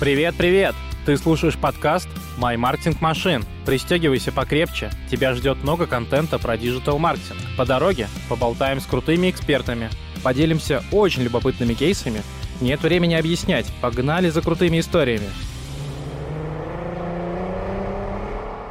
Привет, привет! Ты слушаешь подкаст «My Marketing Machine». Пристегивайся покрепче, тебя ждет много контента про диджитал-маркетинг. По дороге поболтаем с крутыми экспертами, поделимся очень любопытными кейсами. Нет времени объяснять, погнали за крутыми историями.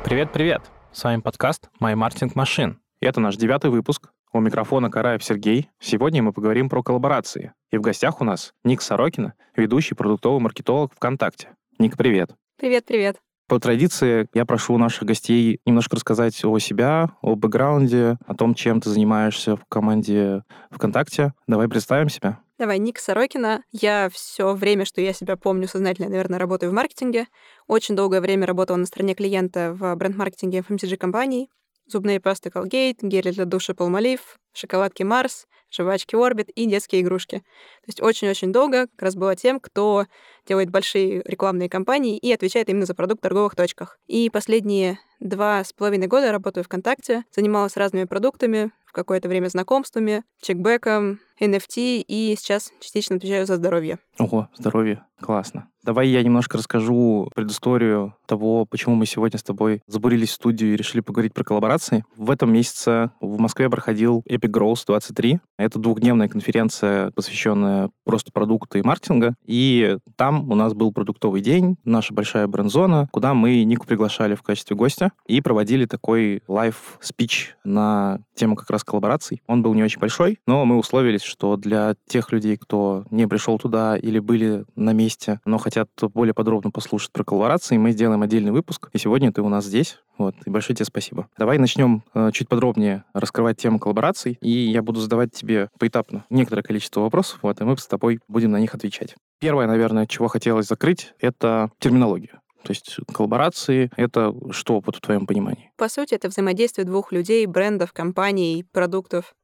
Привет-привет! С вами подкаст «My Marketing Machine». Это наш девятый выпуск. У микрофона Караев Сергей. Сегодня мы поговорим про коллаборации. И в гостях у нас Ник Сорокина, ведущий продуктовый маркетолог ВКонтакте. Ник, привет. Привет-привет. По традиции я прошу наших гостей немножко рассказать о себя, о бэкграунде, о том, чем ты занимаешься в команде ВКонтакте. Давай представим себя. Давай, Ник Сорокина. Я все время, что я себя помню сознательно, наверное, работаю в маркетинге. Очень долгое время работала на стороне клиента в бренд-маркетинге FMCG-компаний зубные пасты Colgate, гели для душа Palmolive, шоколадки Mars, жвачки Orbit и детские игрушки. То есть очень-очень долго как раз была тем, кто делает большие рекламные кампании и отвечает именно за продукт в торговых точках. И последние два с половиной года работаю ВКонтакте, занималась разными продуктами, в какое-то время знакомствами, кэшбеком, NFT, и сейчас частично отвечаю за здоровье. Ого, здоровье, классно. Давай я немножко расскажу предысторию того, почему мы сегодня с тобой забурились в студию и решили поговорить про коллаборации. В этом месяце в Москве проходил Epic Growth 23. Это двухдневная конференция, посвященная просто продукту и маркетинга. И там у нас был продуктовый день, наша большая бренд-зона, куда мы Нику приглашали в качестве гостя и проводили такой лайв-спич на тему как раз коллабораций. Он был не очень большой, но мы условились, что для тех людей, кто не пришел туда или были на месте, но хотят хотят более подробно послушать про коллаборации, мы сделаем отдельный выпуск. И сегодня ты у нас здесь. Вот, и большое тебе спасибо. Давай начнем э, чуть подробнее раскрывать тему коллабораций, и я буду задавать тебе поэтапно некоторое количество вопросов, вот, и мы с тобой будем на них отвечать. Первое, наверное, чего хотелось закрыть, это терминология. То есть коллаборации — это что вот в твоем понимании? По сути, это взаимодействие двух людей, брендов, компаний, продуктов,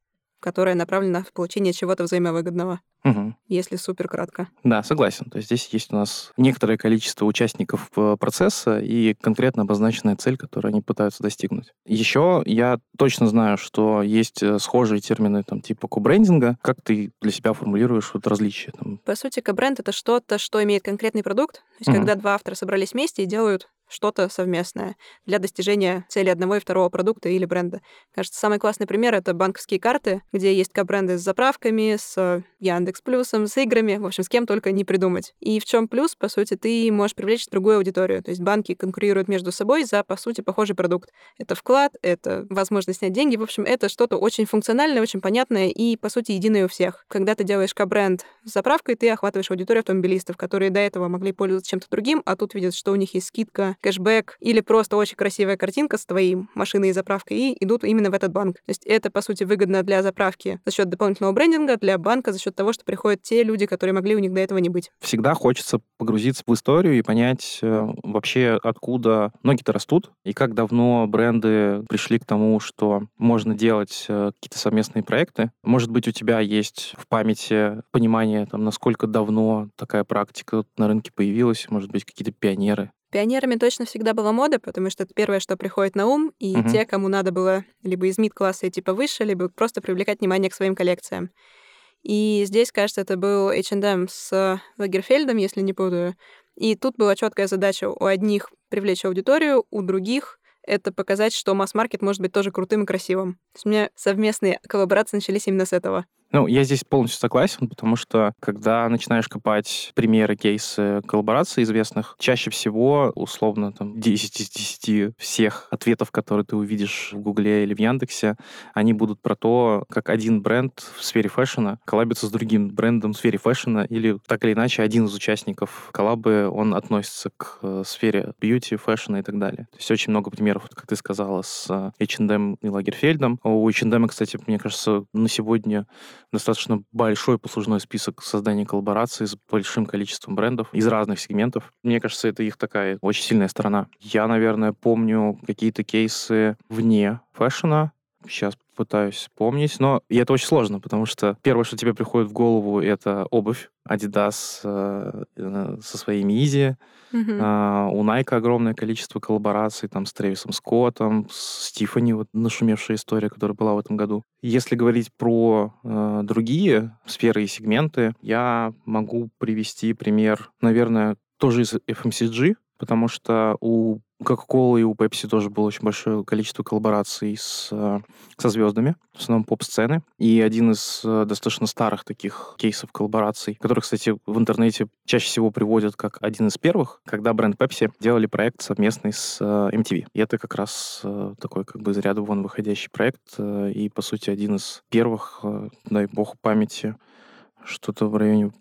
которое направлено в получение чего-то взаимовыгодного. Угу. Если супер кратко. Да, согласен. То есть здесь есть у нас некоторое количество участников э, процесса и конкретно обозначенная цель, которую они пытаются достигнуть. Еще я точно знаю, что есть э, схожие термины там типа кобрендинга. Как ты для себя формулируешь вот различия? Там? По сути, кобренд — это что-то, что имеет конкретный продукт. То есть угу. когда два автора собрались вместе и делают что-то совместное для достижения цели одного и второго продукта или бренда. Кажется, самый классный пример — это банковские карты, где есть бренды с заправками, с Яндекс Плюсом, с играми, в общем, с кем только не придумать. И в чем плюс, по сути, ты можешь привлечь другую аудиторию. То есть банки конкурируют между собой за, по сути, похожий продукт. Это вклад, это возможность снять деньги. В общем, это что-то очень функциональное, очень понятное и, по сути, единое у всех. Когда ты делаешь бренд с заправкой, ты охватываешь аудиторию автомобилистов, которые до этого могли пользоваться чем-то другим, а тут видят, что у них есть скидка кэшбэк или просто очень красивая картинка с твоей машиной и заправкой, и идут именно в этот банк. То есть это, по сути, выгодно для заправки за счет дополнительного брендинга, для банка за счет того, что приходят те люди, которые могли у них до этого не быть. Всегда хочется погрузиться в историю и понять э, вообще, откуда ноги-то растут, и как давно бренды пришли к тому, что можно делать э, какие-то совместные проекты. Может быть, у тебя есть в памяти понимание, там, насколько давно такая практика на рынке появилась, может быть, какие-то пионеры? Пионерами точно всегда была мода, потому что это первое, что приходит на ум, и uh-huh. те, кому надо было либо из мид-класса идти повыше, либо просто привлекать внимание к своим коллекциям. И здесь, кажется, это был H&M с Лагерфельдом, если не путаю. И тут была четкая задача у одних привлечь аудиторию, у других это показать, что масс-маркет может быть тоже крутым и красивым. То есть у меня совместные коллаборации начались именно с этого. Ну, я здесь полностью согласен, потому что когда начинаешь копать примеры, кейсы коллабораций известных, чаще всего, условно, там, 10 из 10 всех ответов, которые ты увидишь в Гугле или в Яндексе, они будут про то, как один бренд в сфере фэшена коллабится с другим брендом в сфере фэшена, или так или иначе один из участников коллабы, он относится к э, сфере бьюти, фэшена и так далее. То есть очень много примеров, как ты сказала, с H&M и Лагерфельдом. У H&M, кстати, мне кажется, на сегодня достаточно большой послужной список создания коллабораций с большим количеством брендов из разных сегментов. Мне кажется, это их такая очень сильная сторона. Я, наверное, помню какие-то кейсы вне фэшена, сейчас пытаюсь вспомнить, но и это очень сложно, потому что первое, что тебе приходит в голову, это обувь. Adidas э, э со своими Easy. Mm-hmm. Э, у Nike огромное количество коллабораций там с Трэвисом Скоттом, с Тиффани, вот нашумевшая история, которая была в этом году. Если говорить про э, другие сферы и сегменты, я могу привести пример, наверное, тоже из FMCG, потому что у Coca-Cola и у Pepsi тоже было очень большое количество коллабораций с, э, со звездами, в основном поп-сцены. И один из э, достаточно старых таких кейсов коллабораций, который, кстати, в интернете чаще всего приводят как один из первых, когда бренд Pepsi делали проект совместный с э, MTV. И это как раз такой как бы из ряда вон выходящий проект и, по сути, один из первых, дай бог памяти, что-то в районе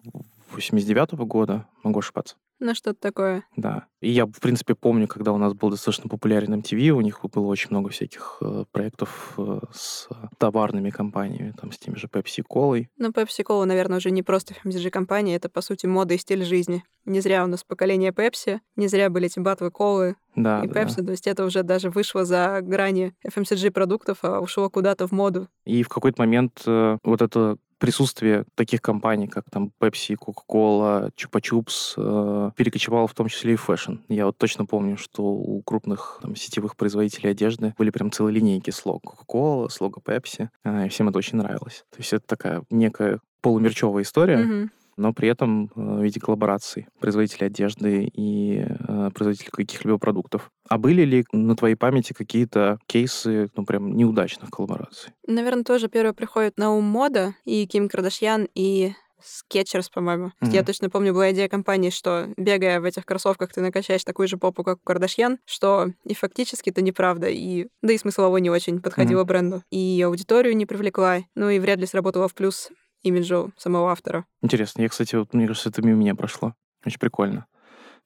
89 -го года, могу ошибаться. На что-то такое. Да. И я, в принципе, помню, когда у нас был достаточно популярен MTV, у них было очень много всяких э, проектов э, с товарными компаниями, там, с теми же Pepsi Cola. Ну, Pepsi Cola, наверное, уже не просто FMCG-компания, это, по сути, мода и стиль жизни. Не зря у нас поколение Pepsi, не зря были эти батлы колы да, и да, Pepsi, то есть это уже даже вышло за грани FMCG-продуктов, а ушло куда-то в моду. И в какой-то момент э, вот это присутствие таких компаний, как там Pepsi, Coca-Cola, Chupa Chups, э, перекочевало в том числе и фэшн. Я вот точно помню, что у крупных там, сетевых производителей одежды были прям целые линейки с лого Coca-Cola, с лого Pepsi, э, и всем это очень нравилось. То есть это такая некая полумерчевая история, mm-hmm но при этом э, в виде коллабораций производителей одежды и э, производителей каких-либо продуктов. А были ли на твоей памяти какие-то кейсы, ну, прям неудачных коллабораций? Наверное, тоже первое приходит на ум мода и Ким Кардашьян, и Skechers, по-моему. Mm-hmm. Я точно помню, была идея компании, что бегая в этих кроссовках, ты накачаешь такую же попу, как у Кардашьян, что и фактически это неправда, и да и смыслово не очень подходило mm-hmm. бренду. И аудиторию не привлекла, ну и вряд ли сработала в плюс имиджу самого автора. Интересно. Я, кстати, вот, мне кажется, это мимо меня прошло. Очень прикольно.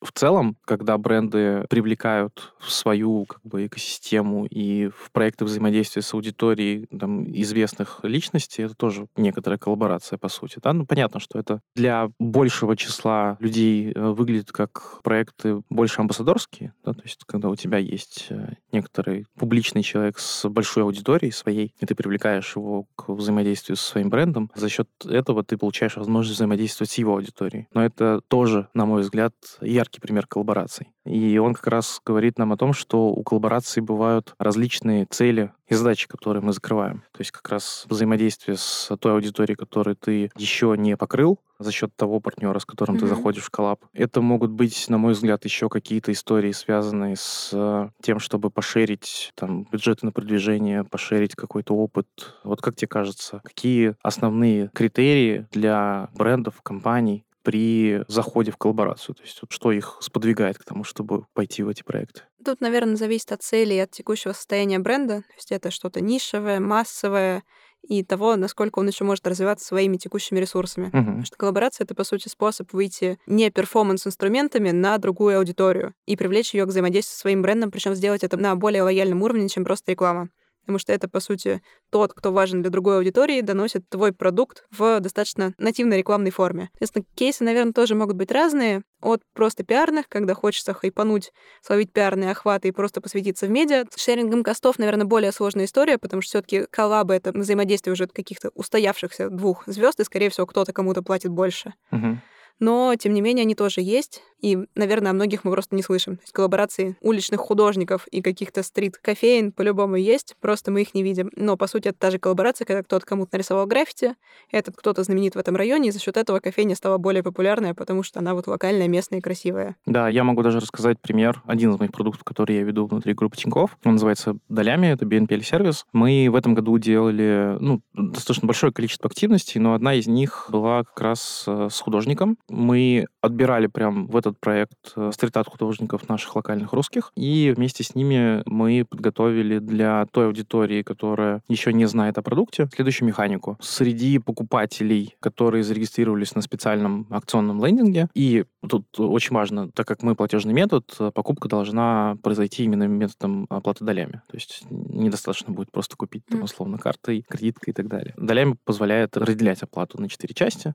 В целом, когда бренды привлекают в свою как бы, экосистему и в проекты взаимодействия с аудиторией там, известных личностей, это тоже некоторая коллаборация, по сути. Да? Ну, понятно, что это для большего числа людей э, выглядит как проекты больше амбассадорские, да? то есть когда у тебя есть э, некоторый публичный человек с большой аудиторией своей, и ты привлекаешь его к взаимодействию со своим брендом, за счет этого ты получаешь возможность взаимодействовать с его аудиторией. Но это тоже, на мой взгляд, ярко яркий пример коллабораций. И он как раз говорит нам о том, что у коллабораций бывают различные цели и задачи, которые мы закрываем. То есть как раз взаимодействие с той аудиторией, которую ты еще не покрыл за счет того партнера, с которым mm-hmm. ты заходишь в коллаб. Это могут быть, на мой взгляд, еще какие-то истории, связанные с э, тем, чтобы пошерить там, бюджеты на продвижение, пошерить какой-то опыт. Вот как тебе кажется, какие основные критерии для брендов, компаний, при заходе в коллаборацию? То есть что их сподвигает к тому, чтобы пойти в эти проекты? Тут, наверное, зависит от цели и от текущего состояния бренда. То есть это что-то нишевое, массовое, и того, насколько он еще может развиваться своими текущими ресурсами. Uh-huh. Потому что коллаборация это, по сути, способ выйти не перформанс-инструментами на другую аудиторию и привлечь ее к взаимодействию со своим брендом, причем сделать это на более лояльном уровне, чем просто реклама потому что это, по сути, тот, кто важен для другой аудитории, доносит твой продукт в достаточно нативной рекламной форме. Соответственно, кейсы, наверное, тоже могут быть разные, от просто пиарных, когда хочется хайпануть, словить пиарные охваты и просто посвятиться в медиа. С шерингом костов, наверное, более сложная история, потому что все таки коллабы — это взаимодействие уже каких-то устоявшихся двух звезд, и, скорее всего, кто-то кому-то платит больше. Uh-huh но, тем не менее, они тоже есть, и, наверное, о многих мы просто не слышим. То есть коллаборации уличных художников и каких-то стрит-кофеин по-любому есть, просто мы их не видим. Но, по сути, это та же коллаборация, когда кто-то кому-то нарисовал граффити, этот кто-то знаменит в этом районе, и за счет этого кофейня стала более популярная, потому что она вот локальная, местная и красивая. Да, я могу даже рассказать пример. Один из моих продуктов, который я веду внутри группы Тинькофф, он называется Долями, это BNPL-сервис. Мы в этом году делали ну, достаточно большое количество активностей, но одна из них была как раз э, с художником, мы отбирали прям в этот проект э, стрит-арт художников наших локальных русских, и вместе с ними мы подготовили для той аудитории, которая еще не знает о продукте, следующую механику. Среди покупателей, которые зарегистрировались на специальном акционном лендинге, и тут очень важно, так как мы платежный метод, покупка должна произойти именно методом оплаты долями. То есть недостаточно будет просто купить, там, условно, картой, кредиткой и так далее. Долями позволяет разделять оплату на четыре части.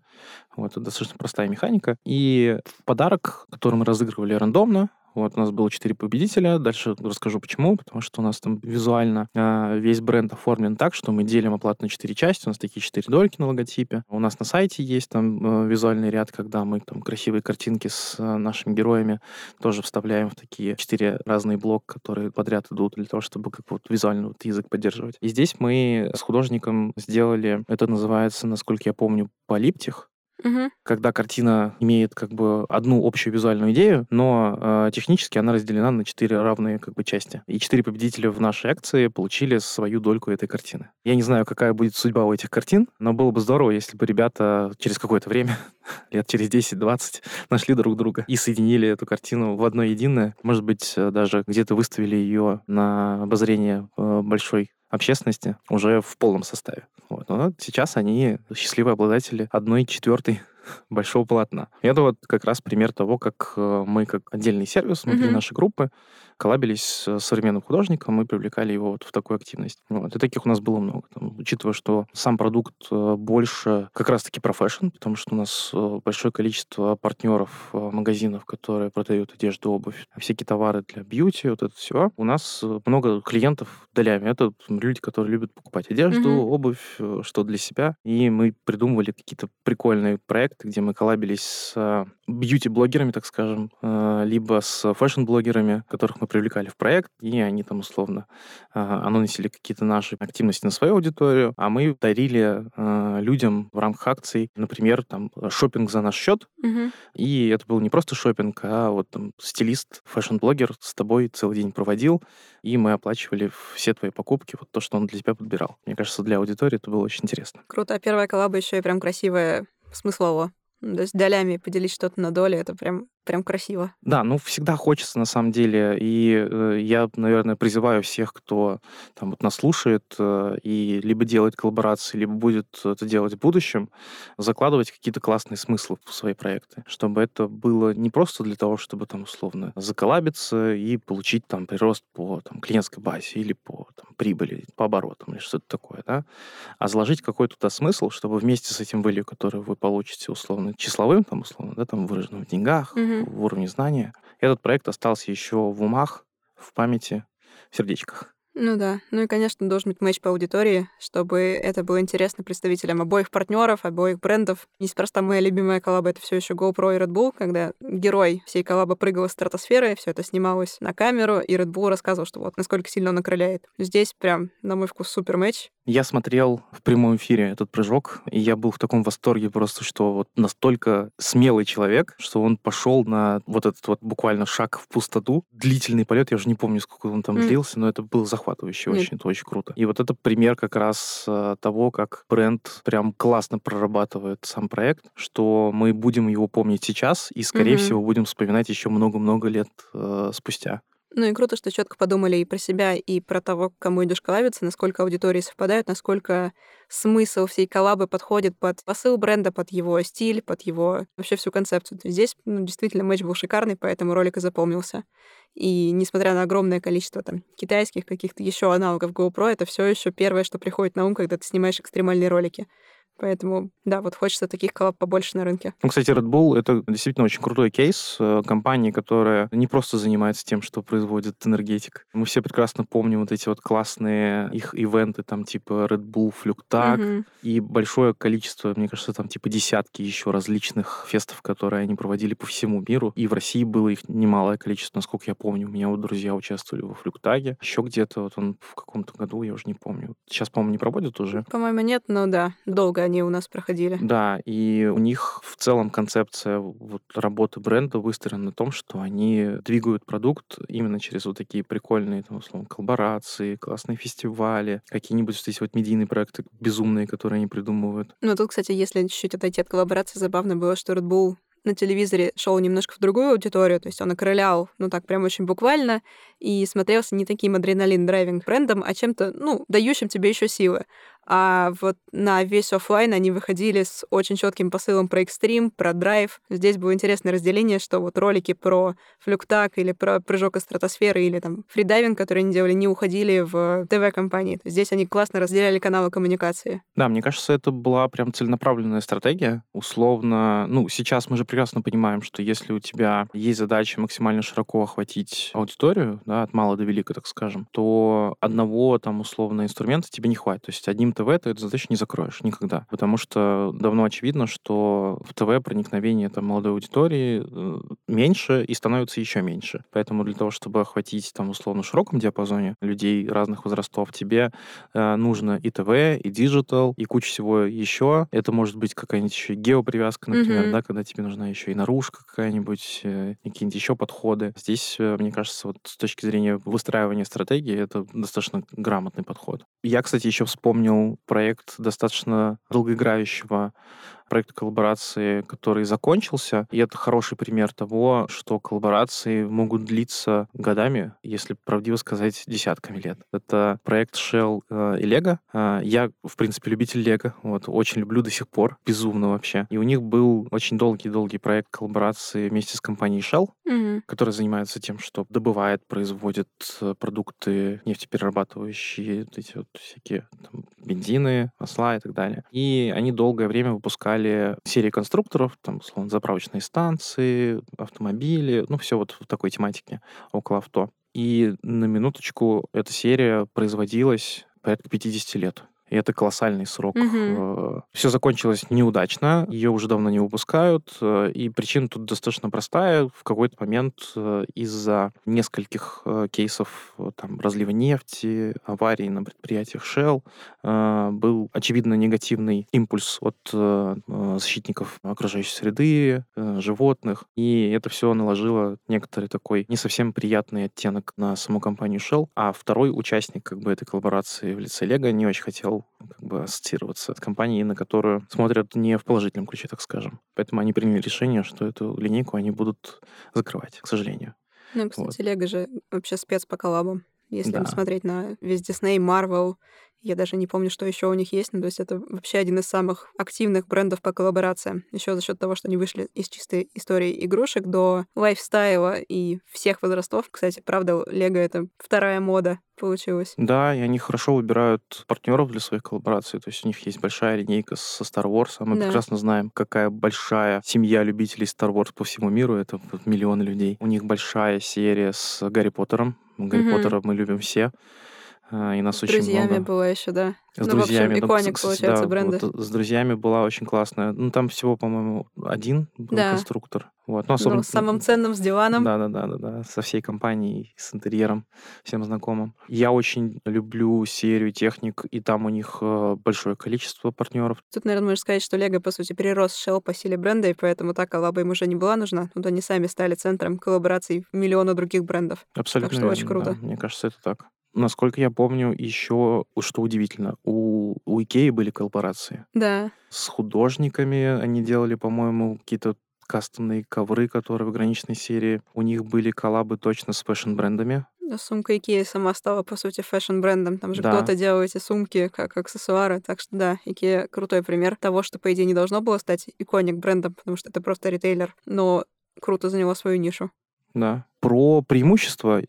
Вот, это достаточно простая механика механика. И подарок, который мы разыгрывали рандомно, вот, у нас было четыре победителя. Дальше расскажу почему. Потому что у нас там визуально э, весь бренд оформлен так, что мы делим оплату на четыре части. У нас такие четыре дольки на логотипе. У нас на сайте есть там э, визуальный ряд, когда мы там красивые картинки с э, нашими героями тоже вставляем в такие четыре разные блока, которые подряд идут для того, чтобы как вот визуально вот язык поддерживать. И здесь мы с художником сделали, это называется, насколько я помню, полиптих. Мгм. когда картина имеет как бы одну общую визуальную идею, но э, технически она разделена на четыре равные как бы части. И четыре победителя в нашей акции получили свою дольку этой картины. Я не знаю, какая будет судьба у этих картин, но было бы здорово, если бы ребята через какое-то время, лет через 10-20, нашли друг друга и соединили эту картину в одно единое. Может быть, э, даже где-то выставили ее на обозрение э, большой общественности уже в полном составе. Вот. Но сейчас они счастливые обладатели одной четвертой большого полотна. И это вот как раз пример того, как э, мы, как отдельный сервис внутри Мгм. нашей группы, коллабились с современным художником и привлекали его вот в такую активность. Вот. И таких у нас было много. Там, учитывая, что сам продукт э, больше как раз-таки про фэшн, потому что у нас э, большое количество партнеров, магазинов, которые продают одежду, обувь, всякие товары для бьюти, вот это все. У нас много клиентов долями. Это люди, которые любят покупать одежду, Мгм. обувь, что для себя. И мы придумывали какие-то прикольные проекты, где мы коллабились с э, бьюти-блогерами, так скажем, э, либо с фэшн-блогерами, которых мы привлекали в проект, и они там условно э, анонсили какие-то наши активности на свою аудиторию, а мы дарили людям в рамках акций, например, там шопинг за наш счет, Мгм. и это был не просто шопинг, а вот там стилист, фэшн-блогер с тобой целый день проводил, и мы оплачивали все твои покупки, вот то, что он для тебя подбирал. Мне кажется, для аудитории это было очень интересно. Круто. А первая коллаба еще и прям красивая смыслово. То есть долями поделить что-то на доли, это прям, прям красиво. Да, ну всегда хочется на самом деле, и э, я, наверное, призываю всех, кто там вот нас слушает э, и либо делает коллаборации, либо будет это делать в будущем, закладывать какие-то классные смыслы в свои проекты, чтобы это было не просто для того, чтобы там условно заколлабиться и получить там прирост по там, клиентской базе или по там, прибыли, по оборотам или что-то такое, да, а заложить какой-то туда смысл, чтобы вместе с этим value, который вы получите условно числовым, там условно, да, там выраженным в деньгах, Мгм. в уровне знания, этот проект остался еще в умах, в памяти, в сердечках. Ну да. Ну и, конечно, должен быть матч по аудитории, чтобы это было интересно представителям обоих партнеров, обоих брендов. Неспроста моя любимая коллаба — это все еще GoPro и Red Bull, когда герой всей коллабы прыгал из стратосферы, все это снималось на камеру, и Red Bull рассказывал, что вот насколько сильно он окрыляет. Здесь прям, на мой вкус, супер матч. Я смотрел в прямом эфире этот прыжок, и я был в таком восторге просто, что вот настолько смелый человек, что он пошел на вот этот вот буквально шаг в пустоту. Длительный полет, я уже не помню, сколько он там М. длился, но это было захватывающе Нет. очень, это очень круто. И вот это пример как раз э, того, как бренд прям классно прорабатывает сам проект, что мы будем его помнить сейчас и, скорее Мгм. всего, будем вспоминать еще много-много лет э, спустя. Ну и круто, что четко подумали и про себя, и про того, кому идешь коллабиться, насколько аудитории совпадают, насколько смысл всей коллабы подходит под посыл бренда, под его стиль, под его вообще всю концепцию. Здесь ну, действительно матч был шикарный, поэтому ролик и запомнился. И несмотря на огромное количество там китайских каких-то еще аналогов GoPro, это все еще первое, что приходит на ум, когда ты снимаешь экстремальные ролики. Поэтому, да, вот хочется таких коллаб побольше на рынке. Ну, кстати, Red Bull — это действительно очень крутой кейс э, компании, которая не просто занимается тем, что производит энергетик. Мы все прекрасно помним вот эти вот классные их ивенты, там, типа Red Bull, Flugtag, Мгм. и большое количество, мне кажется, там, типа десятки еще различных фестов, которые они проводили по всему миру. И в России было их немалое количество, насколько я помню. У меня вот друзья участвовали во Флюктаге. Еще где-то, вот он в каком-то году, я уже не помню. Сейчас, по-моему, не проводят уже. По-моему, нет, но да, долго они у нас проходили. Да, и у них в целом концепция вот работы бренда выстроена на том, что они двигают продукт именно через вот такие прикольные, там, условно, коллаборации, классные фестивали, какие-нибудь вот эти вот медийные проекты безумные, которые они придумывают. Ну, тут, кстати, если чуть-чуть отойти от коллаборации, забавно было, что Red Bull на телевизоре шел немножко в другую аудиторию, то есть он окрылял, ну так, прям очень буквально, и смотрелся не таким adrenaline-driving брендом, а чем-то, ну, дающим тебе еще силы. А вот на весь оффлайн они выходили с очень четким посылом про экстрим, про драйв. Здесь было интересное разделение, что вот ролики про Flugtag или про прыжок из стратосферы или там фридайвинг, которые они делали, не уходили в ТВ-компании. Здесь они классно разделяли каналы коммуникации. Да, мне кажется, это была прям целенаправленная стратегия. Условно, ну, сейчас мы же прекрасно понимаем, что если у тебя есть задача максимально широко охватить аудиторию, да, от мала до велика, так скажем, то одного там условно инструмента тебе не хватит. То есть одним ТВ, ты эту задачу не закроешь никогда. Потому что давно очевидно, что в ТВ проникновение там, молодой аудитории э, меньше и становится еще меньше. Поэтому для того, чтобы охватить там условно широком диапазоне людей разных возрастов, тебе э, нужно и ТВ, и диджитал, и куча всего еще. Это может быть какая-нибудь еще геопривязка, например, mm-hmm. да, когда тебе нужна еще и наружка какая-нибудь, э, какие-нибудь еще подходы. Здесь, э, мне кажется, вот с точки зрения выстраивания стратегии, это достаточно грамотный подход. Я, кстати, еще вспомнил проект достаточно долгоиграющего проект коллаборации, который закончился. И это хороший пример того, что коллаборации могут длиться годами, если правдиво сказать, десятками лет. Это проект Shell э, и Lego. Э, я, в принципе, любитель Lego. Вот, очень люблю до сих пор. Безумно вообще. И у них был очень долгий-долгий проект коллаборации вместе с компанией Shell, mm-hmm. которая занимается тем, что добывает, производит э, продукты нефтеперерабатывающие, вот эти вот всякие там, бензины, масла и так далее. И они долгое время выпускали выпускали серии конструкторов, там, условно, заправочные станции, автомобили, ну, все вот в такой тематике около авто. И на минуточку эта серия производилась порядка 50 лет. И это колоссальный срок. Угу. Все закончилось неудачно, ее уже давно не выпускают, э, и причина тут достаточно простая. В какой-то момент э, из-за нескольких кейсов там, разлива нефти, аварий на предприятиях Shell был очевидно негативный импульс от защитников окружающей среды, животных, и это все наложило некоторый такой не совсем приятный оттенок на саму компанию Shell, а второй участник как бы этой коллаборации в лице Лего не очень хотел как бы ассоциироваться с компанией, на которую смотрят не в положительном ключе, так скажем. Поэтому они приняли решение, что эту линейку они будут закрывать, к сожалению. Ну, кстати, вот. Лего же вообще спец по коллабам. Если да. смотреть на весь Disney, Marvel я даже не помню, что еще у них есть. Ну, то есть это вообще один из самых активных брендов по коллаборациям. Еще за счет того, что они вышли из чистой истории игрушек до лайфстайла и всех возрастов. Кстати, правда, Лего — это вторая мода получилась. Да, и они хорошо выбирают партнеров для своих коллабораций. То есть у них есть большая линейка со Star Wars. А мы да. прекрасно знаем, какая большая семья любителей Star Wars по всему миру. Это миллионы людей. У них большая серия с Гарри Поттером. Гарри угу. Поттера мы любим все. А, и нас с очень друзьями много. была еще, да. С ну, друзьями. В общем, иконик, ну, получается, да, бренда. Вот, с друзьями была очень классная. Ну, там всего, по-моему, один был да. конструктор. Вот. Ну, особенно... ну, самым ценным с диваном. Да, да, да, да, да. Со всей компанией, с интерьером, всем знакомым. Я очень люблю серию техник, и там у них э, большое количество партнеров. Тут, наверное, можно сказать, что Лего, по сути, перерос Shell по силе бренда, и поэтому так коллаба им уже не была нужна. Вот они сами стали центром коллабораций миллиона других брендов. Абсолютно Так что верно, очень круто. Да. Мне кажется, это так. Насколько я помню, еще, что удивительно, у, у Икеи были коллаборации. Да. С художниками они делали, по-моему, какие-то кастомные ковры, которые в ограниченной серии. У них были коллабы точно с фэшн-брендами. Да, сумка Икея сама стала, по сути, фэшн-брендом. Там же да. кто-то делал эти сумки как аксессуары. Так что да, Икея крутой пример того, что, по идее, не должно было стать iconic брендом, потому что это просто ритейлер. Но круто заняла свою нишу. Да. Про преимущества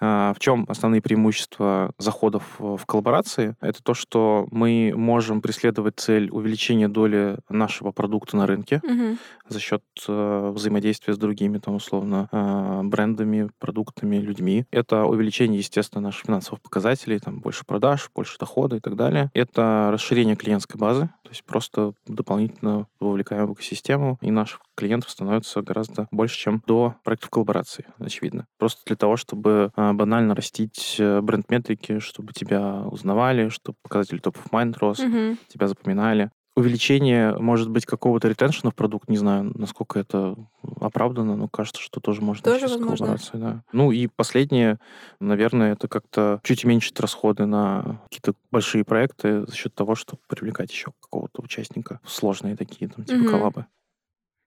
в чем основные преимущества заходов в коллаборации? Это то, что мы можем преследовать цель увеличения доли нашего продукта на рынке угу. за счет э, взаимодействия с другими, там, условно, э, брендами, продуктами, людьми. Это увеличение, естественно, наших финансовых показателей, там, больше продаж, больше дохода и так далее. Это расширение клиентской базы, то есть просто дополнительно вовлекаем в экосистему, и наших клиентов становится гораздо больше, чем до проектов коллаборации, очевидно. Просто для того, чтобы э, банально растить э, бренд-метрики, чтобы тебя узнавали, чтобы показатель топ-of-mind рос, угу. тебя запоминали. Увеличение, может быть, какого-то ретеншена в продукт, не знаю, насколько это оправдано, но кажется, что тоже можно тоже возможно. Да. Ну и последнее, наверное, это как-то чуть уменьшить расходы на какие-то большие проекты за счет того, чтобы привлекать еще какого-то участника. Сложные такие, там, типа угу. коллабы.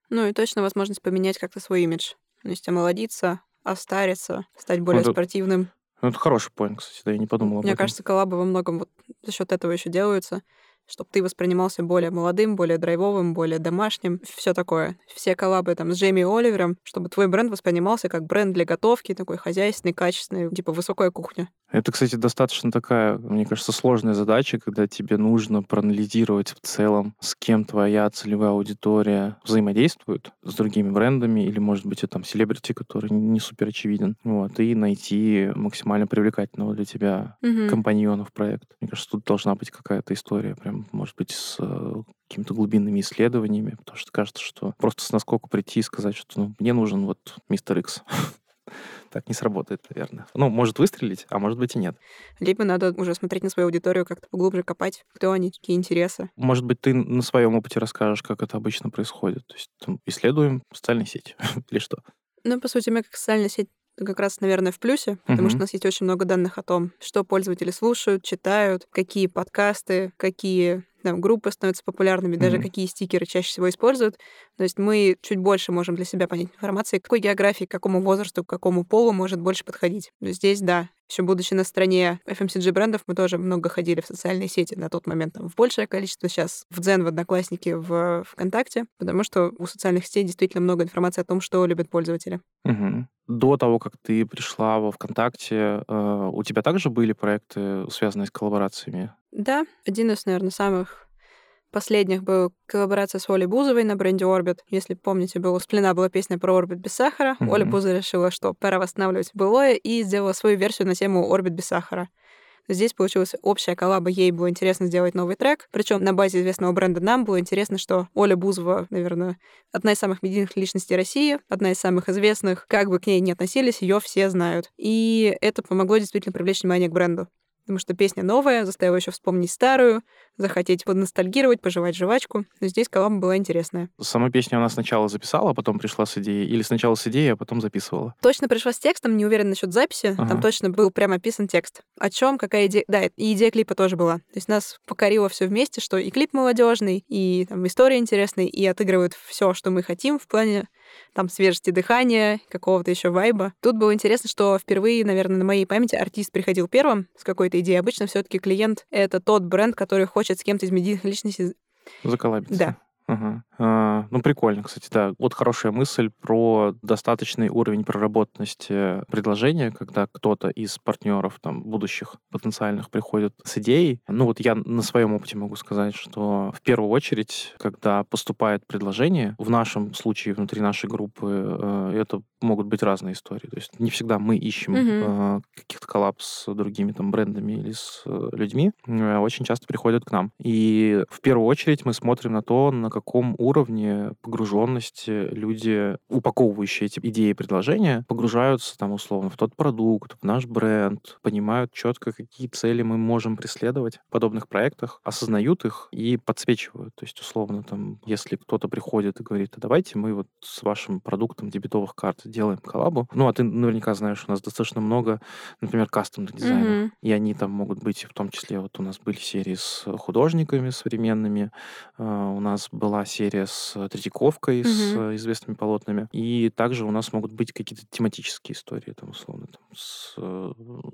Ну и точно возможность поменять как-то свой имидж. То есть омолодиться, остариться, стать более ну, спортивным. Ну, это хороший поинт, кстати, да, я не подумал об Мне этом. кажется, коллабы во многом вот за счет этого еще делаются, чтобы ты воспринимался более молодым, более драйвовым, более домашним, все такое. Все коллабы там с Джейми Оливером, чтобы твой бренд воспринимался как бренд для готовки, такой хозяйственный, качественный, типа высокая кухня. Это, кстати, достаточно такая, мне кажется, сложная задача, когда тебе нужно проанализировать в целом, с кем твоя целевая аудитория взаимодействует, с другими брендами, или, может быть, это там селебрити, который не супер очевиден, вот, и найти максимально привлекательного для тебя Мгм. компаньона в проект. Мне кажется, тут должна быть какая-то история, прям, может быть, с э, какими-то глубинными исследованиями, потому что кажется, что просто с наскока прийти и сказать, что ну, мне нужен вот мистер Икс. Так не сработает, наверное. Ну, может выстрелить, а может быть и нет. Либо надо уже смотреть на свою аудиторию, как-то поглубже копать, кто они, какие интересы. Может быть, ты на своем опыте расскажешь, как это обычно происходит. То есть там, исследуем социальные сети или что? Ну, по сути, мы как социальная сеть как раз, наверное, в плюсе, потому что у нас есть очень много данных о том, что пользователи слушают, читают, какие подкасты, какие там, группы становятся популярными, даже Мгм. какие стикеры чаще всего используют. То есть мы чуть больше можем для себя понять информации, какой географии, к какому возрасту, к какому полу может больше подходить. Есть здесь, да, еще будучи на стороне FMCG брендов, мы тоже много ходили в социальные сети на тот момент там, в большее количество, сейчас в Дзен, в Одноклассники, в ВКонтакте, потому что у социальных сетей действительно много информации о том, что любят пользователи. Мгм. До того, как ты пришла во ВКонтакте, э, у тебя также были проекты, связанные с коллаборациями? Да, один из, наверное, самых последних был коллаборация с Олей Бузовой на бренде Orbit. Если помните, была сплена была песня про Orbit без сахара. Мгм. Оля Бузова решила, что пора восстанавливать былое, и сделала свою версию на тему Orbit без сахара. Здесь получилась общая коллаба, ей было интересно сделать новый трек. Причем на базе известного бренда нам было интересно, что Оля Бузова, наверное, одна из самых медийных личностей России, одна из самых известных, как бы к ней ни относились, ее все знают. И это помогло действительно привлечь внимание к бренду. Потому что песня новая, заставила еще вспомнить старую, захотеть подностальгировать, пожевать жвачку. Но здесь коллаба была интересная. Саму песню она сначала записала, а потом пришла с идеей? Или сначала с идеей, а потом записывала? Точно пришла с текстом, не уверена насчет записи. Ага. Там точно был прямо описан текст. О чем, какая идея. Да, и идея клипа тоже была. То есть нас покорило все вместе, что и клип молодежный, и там история интересная, и отыгрывают все, что мы хотим в плане там свежести дыхания, какого-то еще вайба. Тут было интересно, что впервые, наверное, на моей памяти артист приходил первым с какой-то идеей. Обычно все-таки клиент — это тот бренд, который хочет с кем-то из медийных личностей Заколабиться. Да. Ага. А, ну, прикольно, кстати, да. Вот хорошая мысль про достаточный уровень проработанности предложения, когда кто-то из партнеров, там, будущих потенциальных приходит с идеей. Ну, вот я на своем опыте могу сказать, что в первую очередь, когда поступает предложение, в нашем случае, внутри нашей группы, э, это могут быть разные истории. То есть не всегда мы ищем э, каких-то коллапс с другими там брендами или с э, людьми. Очень часто приходят к нам. И в первую очередь мы смотрим на то, на каком уровне погруженности люди, упаковывающие эти идеи и предложения, погружаются там условно в тот продукт, в наш бренд, понимают четко, какие цели мы можем преследовать в подобных проектах, осознают их и подсвечивают. То есть условно там, если кто-то приходит и говорит, а давайте мы вот с вашим продуктом дебетовых карт делаем коллабу. Ну, а ты наверняка знаешь, у нас достаточно много, например, кастомных дизайнов. Мгм. И они там могут быть, в том числе, вот у нас были серии с художниками современными, э, у нас была серия с Третьяковкой, с Мгм. э, известными полотнами, и также у нас могут быть какие-то тематические истории, там, условно, там, с, э,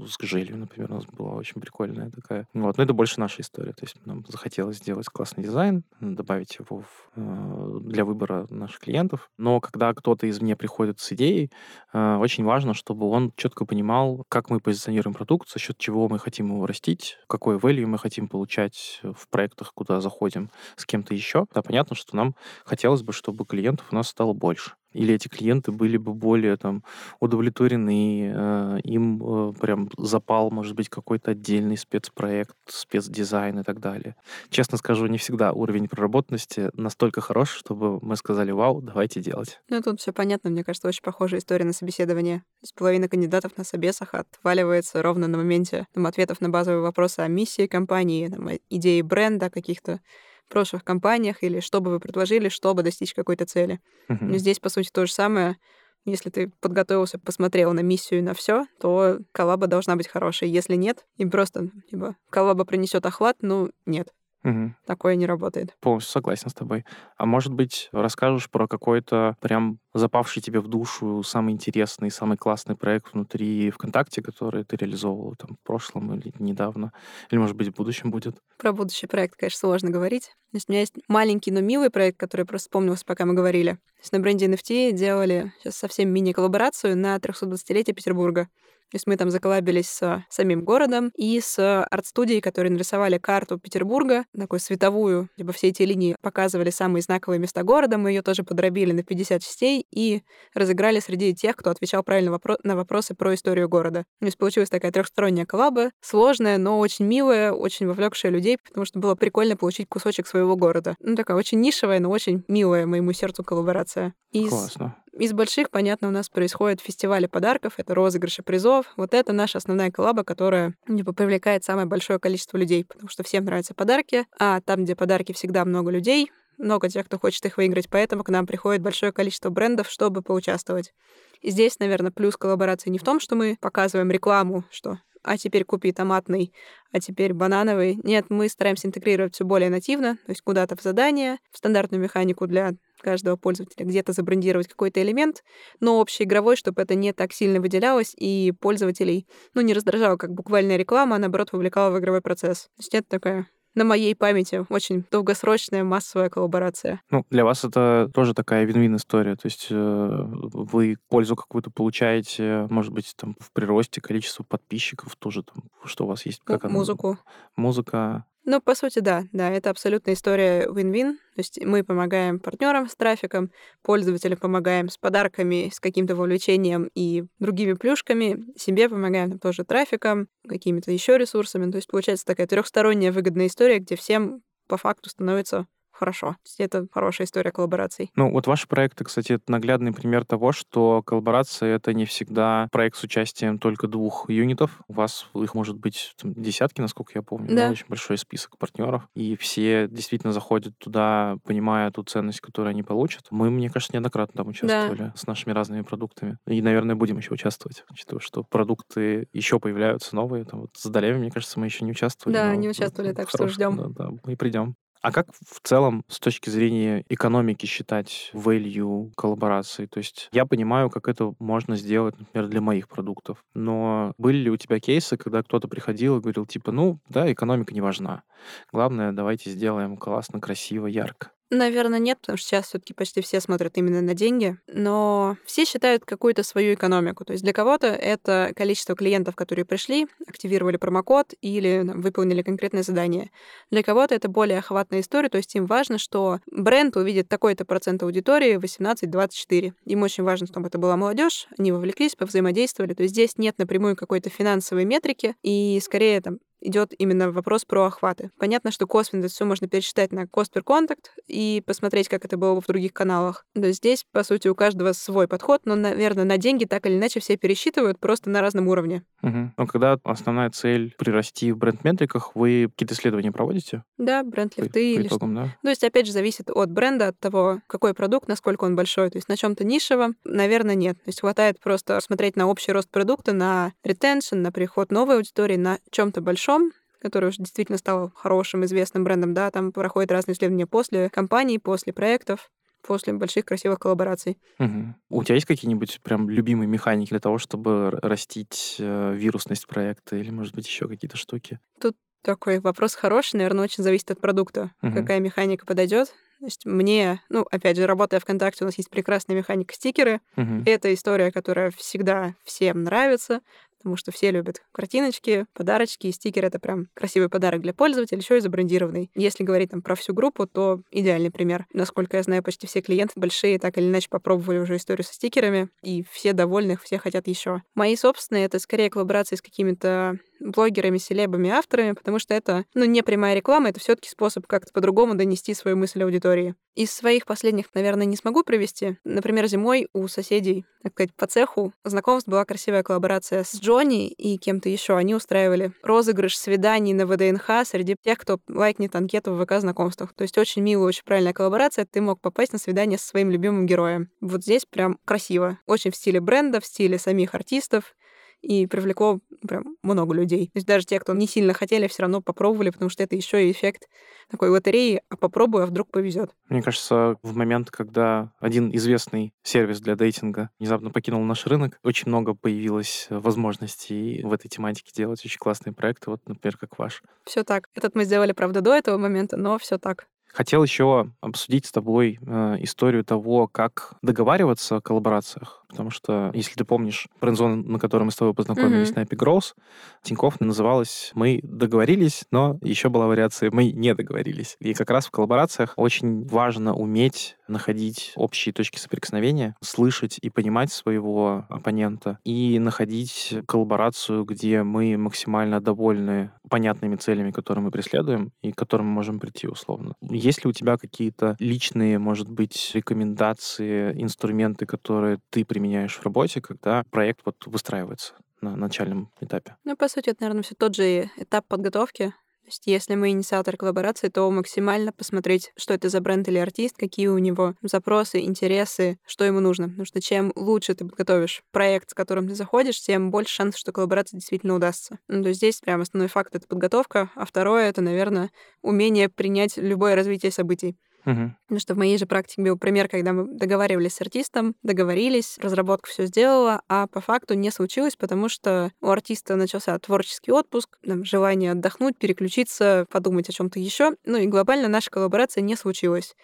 с Гжелью, например, у нас была очень прикольная такая. Вот, но это больше наша история, то есть нам захотелось сделать классный дизайн, добавить его в, э, для выбора наших клиентов, но когда кто-то извне приходит с идеей, э, очень важно, чтобы он четко понимал, как мы позиционируем продукт, за счет чего мы хотим его растить, какой value мы хотим получать в проектах, куда заходим с кем-то еще. Да, понятно, что нам хотелось бы, чтобы клиентов у нас стало больше. Или эти клиенты были бы более там удовлетворены, э, им э, прям запал, может быть, какой-то отдельный спецпроект, спецдизайн и так далее. Честно скажу, не всегда уровень проработанности настолько хорош, чтобы мы сказали, вау, давайте делать. Ну, тут все понятно, мне кажется, очень похожая история на собеседование. Есть половина кандидатов на собесах отваливается ровно на моменте там, ответов на базовые вопросы о миссии компании, там, о идее бренда, каких-то прошлых компаниях или что бы вы предложили, чтобы достичь какой-то цели. Мгм. Но здесь, по сути, то же самое. Если ты подготовился, посмотрел на миссию и на все, то коллаба должна быть хорошей. Если нет, им просто типа, коллаба принесет охват, ну нет, Мгм. такое не работает. Полностью согласен с тобой. А может быть, расскажешь про какой-то прям запавший тебе в душу самый интересный, самый классный проект внутри ВКонтакте, который ты реализовывал там в прошлом или недавно, или, может быть, в будущем будет? Про будущий проект, конечно, сложно говорить. То есть у меня есть маленький, но милый проект, который я просто вспомнился, пока мы говорили. То есть на бренде NFT делали сейчас совсем мини-коллаборацию на 320-летие Петербурга. То есть мы там заколабились с самим городом и с арт-студией, которые нарисовали карту Петербурга, такую световую, либо все эти линии показывали самые знаковые места города. Мы ее тоже подробили на 50 частей и разыграли среди тех, кто отвечал правильно вопро- на вопросы про историю города. То есть получилась такая трехсторонняя коллаба, сложная, но очень милая, очень вовлекшая людей, потому что было прикольно получить кусочек своего города. Ну, такая очень нишевая, но очень милая моему сердцу коллаборация. Из... Классно. Из больших, понятно, у нас происходят фестивали подарков, это розыгрыши призов. Вот это наша основная коллаба, которая типа, привлекает самое большое количество людей, потому что всем нравятся подарки, а там, где подарки всегда много людей, много тех, кто хочет их выиграть, поэтому к нам приходит большое количество брендов, чтобы поучаствовать. И здесь, наверное, плюс коллаборации не в том, что мы показываем рекламу, что а теперь купи томатный, а теперь банановый. Нет, мы стараемся интегрировать все более нативно, то есть куда-то в задание, в стандартную механику для каждого пользователя, где-то забрендировать какой-то элемент, но общеигровой, чтобы это не так сильно выделялось и пользователей, ну, не раздражало, как буквальная реклама, а наоборот вовлекала в игровой процесс. То есть это такая на моей памяти очень долгосрочная массовая коллаборация. Ну, для вас это тоже такая вин-вин история. То есть э, вы пользу какую-то получаете, может быть, там в приросте количество подписчиков тоже там, что у вас есть? Как Музыку. Оно? Музыка. Ну, по сути, да. Да, это абсолютная история win-win. То есть мы помогаем партнерам с трафиком, пользователям помогаем с подарками, с каким-то вовлечением и другими плюшками, себе помогаем тоже трафиком, какими-то еще ресурсами. То есть получается такая трехсторонняя выгодная история, где всем по факту становится хорошо. Это хорошая история коллабораций. Ну, вот ваши проекты, кстати, это наглядный пример того, что коллаборация — это не всегда проект с участием только двух юнитов. У вас их может быть там, десятки, насколько я помню. Да. Да, очень большой список партнеров. И все действительно заходят туда, понимая ту ценность, которую они получат. Мы, мне кажется, неоднократно там участвовали да. с нашими разными продуктами. И, наверное, будем еще участвовать, учитывая, что продукты еще появляются новые. Там, вот с Долями, мне кажется, мы еще не участвовали. Да, не участвовали, так что ждем. Да, да, мы придем. А как в целом с точки зрения экономики считать value коллаборации? То есть я понимаю, как это можно сделать, например, для моих продуктов. Но были ли у тебя кейсы, когда кто-то приходил и говорил, типа, ну, да, экономика не важна. Главное, давайте сделаем классно, красиво, ярко. Наверное, нет, потому что сейчас все-таки почти все смотрят именно на деньги, но все считают какую-то свою экономику. То есть для кого-то это количество клиентов, которые пришли, активировали промокод или там, выполнили конкретное задание. Для кого-то это более охватная история, то есть им важно, что бренд увидит такой-то процент аудитории 18-24. Им очень важно, чтобы это была молодежь, они вовлеклись, повзаимодействовали. То есть здесь нет напрямую какой-то финансовой метрики, и скорее там идет именно вопрос про охваты. Понятно, что косвенно все можно пересчитать на cost per contact и посмотреть, как это было в других каналах. То есть здесь, по сути, у каждого свой подход, но, наверное, на деньги так или иначе все пересчитывают просто на разном уровне. Угу. Но когда основная цель прирасти в бренд-метриках, вы какие-то исследования проводите? Да, бренд-лифты или итогам, что. Да? То есть, опять же, зависит от бренда, от того, какой продукт, насколько он большой. То есть на чем-то нишевом, наверное, нет. То есть хватает просто смотреть на общий рост продукта, на ретеншн, на приход новой аудитории, на чем-то большом, большом, который уже действительно стал хорошим, известным брендом, да, там проходят разные исследования после компаний, после проектов после больших красивых коллабораций. Угу. У тебя есть какие-нибудь прям любимые механики для того, чтобы растить э, вирусность проекта или, может быть, еще какие-то штуки? Тут такой вопрос хороший, наверное, очень зависит от продукта, угу. какая механика подойдет. То есть мне, ну, опять же, работая ВКонтакте, у нас есть прекрасная механика стикеры. Угу. Это история, которая всегда всем нравится потому что все любят картиночки, подарочки, и стикер — это прям красивый подарок для пользователя, еще и забрендированный. Если говорить там про всю группу, то идеальный пример. Насколько я знаю, почти все клиенты большие так или иначе попробовали уже историю со стикерами, и все довольны, все хотят еще. Мои собственные — это скорее коллаборации с какими-то блогерами, селебами, авторами, потому что это, ну, не прямая реклама, это все таки способ как-то по-другому донести свою мысль аудитории. Из своих последних, наверное, не смогу провести. Например, зимой у соседей, так сказать, по цеху знакомств была красивая коллаборация с Джонни и кем-то еще. Они устраивали розыгрыш свиданий на ВДНХ среди тех, кто лайкнет анкету в ВК знакомствах. То есть очень милая, очень правильная коллаборация. Ты мог попасть на свидание со своим любимым героем. Вот здесь прям красиво. Очень в стиле бренда, в стиле самих артистов и привлекло прям много людей. То есть даже те, кто не сильно хотели, все равно попробовали, потому что это еще и эффект такой лотереи, а попробую, а вдруг повезет. Мне кажется, в момент, когда один известный сервис для дейтинга внезапно покинул наш рынок, очень много появилось возможностей в этой тематике делать очень классные проекты, вот, например, как ваш. Все так. Этот мы сделали, правда, до этого момента, но все так. Хотел еще обсудить с тобой э, историю того, как договариваться о коллаборациях. Потому что, если ты помнишь брендзон, на котором мы с тобой познакомились mm-hmm. на Epic Growth, Тинькофф называлась «Мы договорились, но еще была вариация «Мы не договорились». И как раз в коллаборациях очень важно уметь находить общие точки соприкосновения, слышать и понимать своего оппонента и находить коллаборацию, где мы максимально довольны понятными целями, которые мы преследуем и к которым мы можем прийти условно. Есть ли у тебя какие-то личные, может быть, рекомендации, инструменты, которые ты применяешь в работе, когда проект вот выстраивается? на начальном этапе? Ну, по сути, это, наверное, все тот же этап подготовки. То есть, если мы инициатор коллаборации, то максимально посмотреть, что это за бренд или артист, какие у него запросы, интересы, что ему нужно. Потому что чем лучше ты подготовишь проект, с которым ты заходишь, тем больше шансов, что коллаборация действительно удастся. Ну, то есть здесь прям основной факт — это подготовка, а второе — это, наверное, умение принять любое развитие событий. Угу. Потому что в моей же практике был пример, когда мы договаривались с артистом, договорились, разработка все сделала, а по факту не случилось, потому что у артиста начался творческий отпуск, там, желание отдохнуть, переключиться, подумать о чем-то еще. Ну и глобально наша коллаборация не случилась.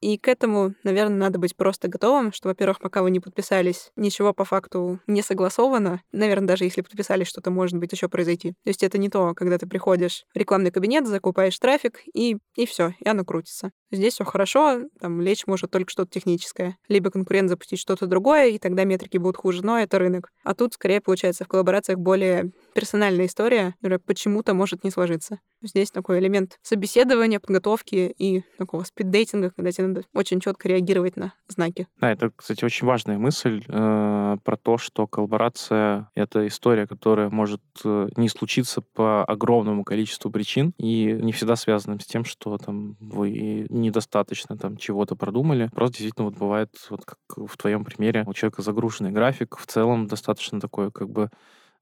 И к этому, наверное, надо быть просто готовым, что, во-первых, пока вы не подписались, ничего по факту не согласовано. Наверное, даже если подписались, что-то может быть еще произойти. То есть это не то, когда ты приходишь в рекламный кабинет, закупаешь трафик, и, и все, и оно крутится. Здесь все хорошо, там лечь может только что-то техническое. Либо конкурент запустить что-то другое, и тогда метрики будут хуже, но это рынок. А тут, скорее, получается в коллаборациях более персональная история, которая почему-то может не сложиться. Здесь такой элемент собеседования, подготовки и такого спиддейтинга, когда тебе надо очень четко реагировать на знаки. Да, это, кстати, очень важная мысль э, про то, что коллаборация — это история, которая может э, не случиться по огромному количеству причин и не всегда связанным с тем, что там вы недостаточно там чего-то продумали. Просто действительно вот бывает, вот как в твоем примере, у человека загруженный график, в целом достаточно такой как бы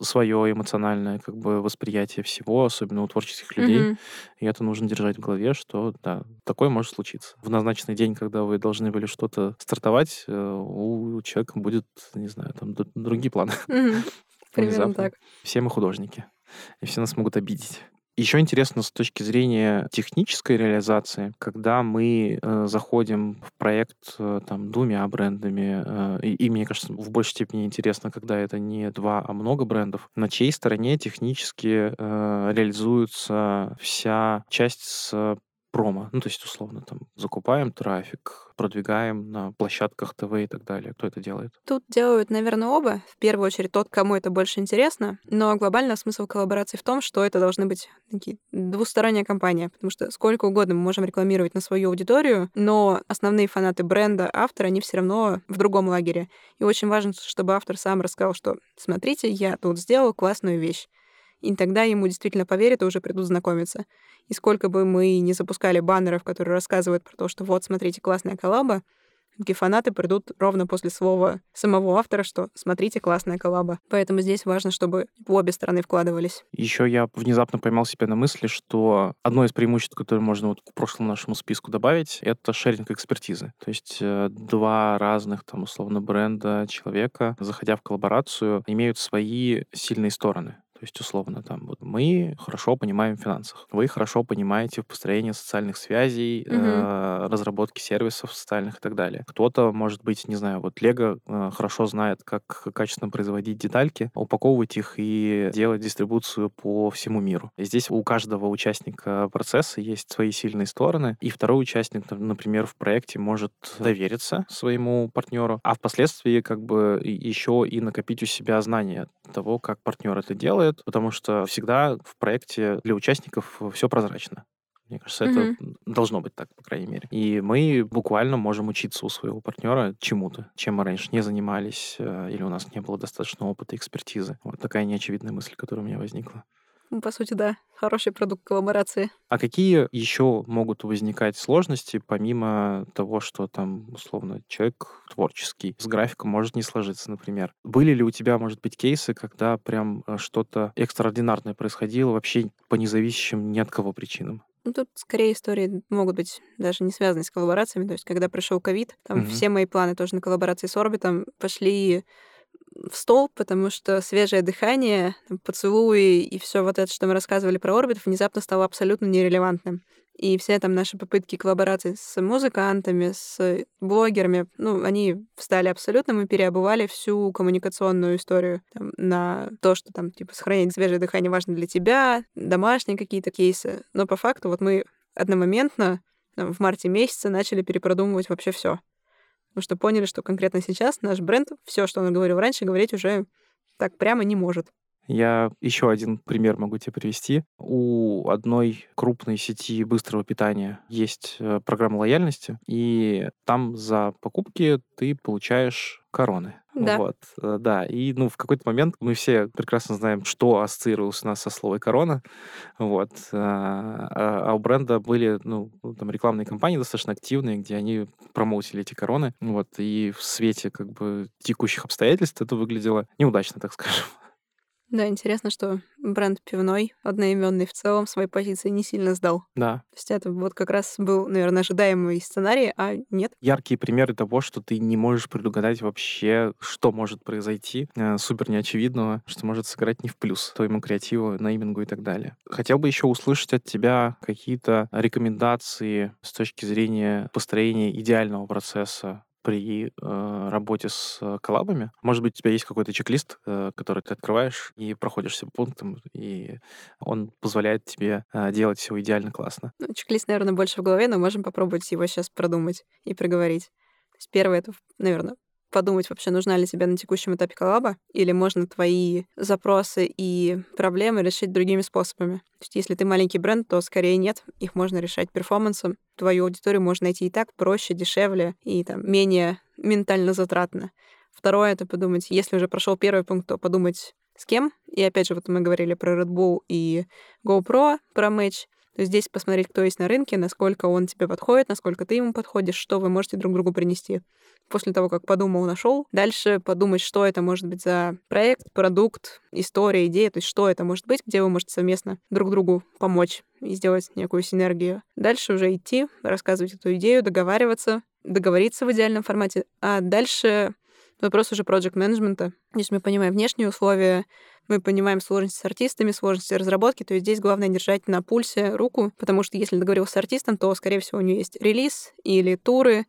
свое эмоциональное как бы восприятие всего, особенно у творческих людей. Mm-hmm. И это нужно держать в голове, что да, такое может случиться. В назначенный день, когда вы должны были что-то стартовать, э, у человека будет, не знаю, там другие планы. Mm-hmm. Примерно так. Все мы художники, и все нас могут обидеть. Еще интересно с точки зрения технической реализации, когда мы э, заходим в проект э, там двумя брендами, э, и, и мне кажется, в большей степени интересно, когда это не два, а много брендов, на чьей стороне технически э, реализуется вся часть с промо. Ну, то есть, условно, там, закупаем трафик, продвигаем на площадках ТВ и так далее. Кто это делает? Тут делают, наверное, оба. В первую очередь тот, кому это больше интересно. Но глобально смысл коллаборации в том, что это должны быть такие двусторонняя компания. Потому что сколько угодно мы можем рекламировать на свою аудиторию, но основные фанаты бренда, автора, они все равно в другом лагере. И очень важно, чтобы автор сам рассказал, что смотрите, я тут сделал классную вещь и тогда ему действительно поверят и уже придут знакомиться. И сколько бы мы не запускали баннеров, которые рассказывают про то, что вот, смотрите, классная коллаба, такие фанаты придут ровно после слова самого автора, что смотрите, классная коллаба. Поэтому здесь важно, чтобы в обе стороны вкладывались. Еще я внезапно поймал себя на мысли, что одно из преимуществ, которое можно вот к прошлому нашему списку добавить, это шеринг экспертизы. То есть э, два разных, там, условно, бренда человека, заходя в коллаборацию, имеют свои сильные стороны. То есть, условно, там, вот мы хорошо понимаем в финансах, вы хорошо понимаете в построении социальных связей, угу. э, разработке сервисов социальных и так далее. Кто-то, может быть, не знаю, вот Лего э, хорошо знает, как качественно производить детальки, упаковывать их и делать дистрибуцию по всему миру. И здесь у каждого участника процесса есть свои сильные стороны, и второй участник, например, в проекте может довериться своему партнеру, а впоследствии как бы еще и накопить у себя знания того, как партнер это делает, делает, потому что всегда в проекте для участников все прозрачно. Мне кажется, mm-hmm. это должно быть так, по крайней мере. И мы буквально можем учиться у своего партнера чему-то, чем мы раньше не занимались, э, или у нас не было достаточно опыта, экспертизы. Вот такая неочевидная мысль, которая у меня возникла. Ну, по сути, да. Хороший продукт коллаборации. А какие еще могут возникать сложности, помимо того, что там, условно, человек творческий, с графиком может не сложиться, например? Были ли у тебя, может быть, кейсы, когда прям э, что-то экстраординарное происходило вообще по независящим ни от кого причинам? Ну, тут скорее истории могут быть даже не связаны с коллаборациями. То есть, когда пришел ковид, там угу. все мои планы тоже на коллаборации с Орбитом пошли в стол, потому что свежее дыхание, поцелуи и все вот это, что мы рассказывали про орбит, внезапно стало абсолютно нерелевантным. И все там наши попытки коллаборации с музыкантами, с блогерами, ну, они стали абсолютно, мы переобували всю коммуникационную историю там, на то, что там, типа, сохранять свежее дыхание важно для тебя, домашние какие-то кейсы. Но по факту вот мы одномоментно в марте месяце начали перепродумывать вообще все. Потому что поняли, что конкретно сейчас наш бренд, все, что он говорил раньше, говорить уже так прямо не может. Я еще один пример могу тебе привести. У одной крупной сети быстрого питания есть э, программа лояльности, и там за покупки ты получаешь короны. Да. Вот, э, да. И, ну, в какой-то момент мы все прекрасно знаем, что ассоциировалось у нас со словом корона. Вот. А, а, а у бренда были, ну, там рекламные кампании достаточно активные, где они промоутили эти короны. Вот. И в свете, как бы, текущих обстоятельств это выглядело неудачно, так скажем. Да, интересно, что бренд пивной, одноименный в целом, свои позиции не сильно сдал. Да. То есть это вот как раз был, наверное, ожидаемый сценарий, а нет. Яркие примеры того, что ты не можешь предугадать вообще, что может произойти, э, супер неочевидного, что может сыграть не в плюс твоему креативу, неймингу и так далее. Хотел бы еще услышать от тебя какие-то рекомендации с точки зрения построения идеального процесса при э, работе с э, коллабами. Может быть, у тебя есть какой-то чек-лист, э, который ты открываешь и проходишь все пунктам, и он позволяет тебе э, делать все идеально классно. Ну, чек-лист, наверное, больше в голове, но можем попробовать его сейчас продумать и проговорить. То есть первое — это, наверное, подумать вообще, нужна ли тебе на текущем этапе коллаба, или можно твои запросы и проблемы решить другими способами. То есть если ты маленький бренд, то скорее нет, их можно решать перформансом. Твою аудиторию можно найти и так проще, дешевле и там менее ментально затратно. Второе — это подумать, если уже прошел первый пункт, то подумать, с кем. И опять же, вот мы говорили про Red Bull и GoPro, про матч. То есть здесь посмотреть, кто есть на рынке, насколько он тебе подходит, насколько ты ему подходишь, что вы можете друг другу принести. После того, как подумал, нашел, дальше подумать, что это может быть за проект, продукт, история, идея, то есть что это может быть, где вы можете совместно друг другу помочь и сделать некую синергию. Дальше уже идти, рассказывать эту идею, договариваться, договориться в идеальном формате. А дальше вопрос уже проект менеджмента. Здесь мы понимаем внешние условия, мы понимаем сложности с артистами, сложности разработки, то есть здесь главное держать на пульсе руку, потому что если договорился с артистом, то, скорее всего, у него есть релиз или туры,